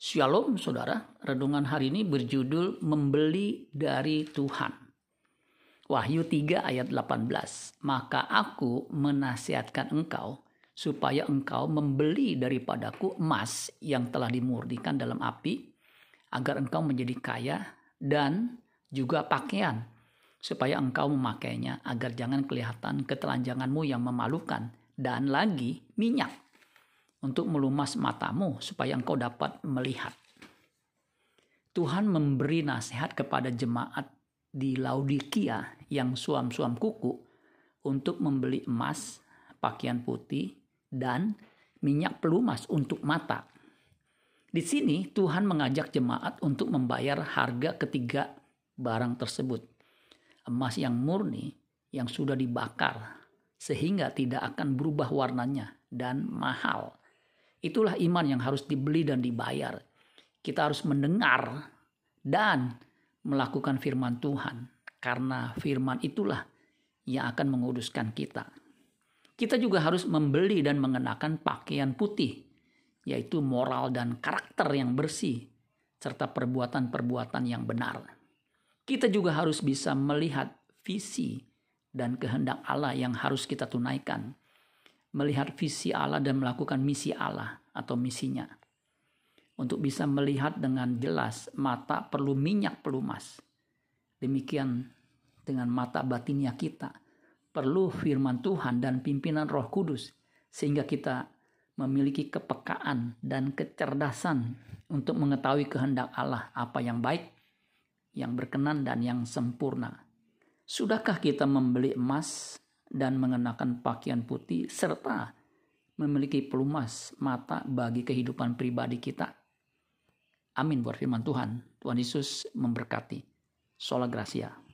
Shalom saudara, renungan hari ini berjudul Membeli dari Tuhan. Wahyu 3 ayat 18. Maka aku menasihatkan engkau supaya engkau membeli daripadaku emas yang telah dimurnikan dalam api agar engkau menjadi kaya dan juga pakaian supaya engkau memakainya agar jangan kelihatan ketelanjanganmu yang memalukan dan lagi minyak untuk melumas matamu supaya engkau dapat melihat. Tuhan memberi nasihat kepada jemaat di Laodikia yang suam-suam kuku untuk membeli emas, pakaian putih, dan minyak pelumas untuk mata. Di sini Tuhan mengajak jemaat untuk membayar harga ketiga barang tersebut. Emas yang murni yang sudah dibakar sehingga tidak akan berubah warnanya dan mahal Itulah iman yang harus dibeli dan dibayar. Kita harus mendengar dan melakukan firman Tuhan, karena firman itulah yang akan menguduskan kita. Kita juga harus membeli dan mengenakan pakaian putih, yaitu moral dan karakter yang bersih, serta perbuatan-perbuatan yang benar. Kita juga harus bisa melihat visi dan kehendak Allah yang harus kita tunaikan melihat visi Allah dan melakukan misi Allah atau misinya. Untuk bisa melihat dengan jelas, mata perlu minyak pelumas. Demikian dengan mata batinnya kita. Perlu firman Tuhan dan pimpinan roh kudus. Sehingga kita memiliki kepekaan dan kecerdasan untuk mengetahui kehendak Allah apa yang baik, yang berkenan dan yang sempurna. Sudahkah kita membeli emas dan mengenakan pakaian putih serta memiliki pelumas mata bagi kehidupan pribadi kita. Amin buat firman Tuhan. Tuhan Yesus memberkati. Sola Gracia.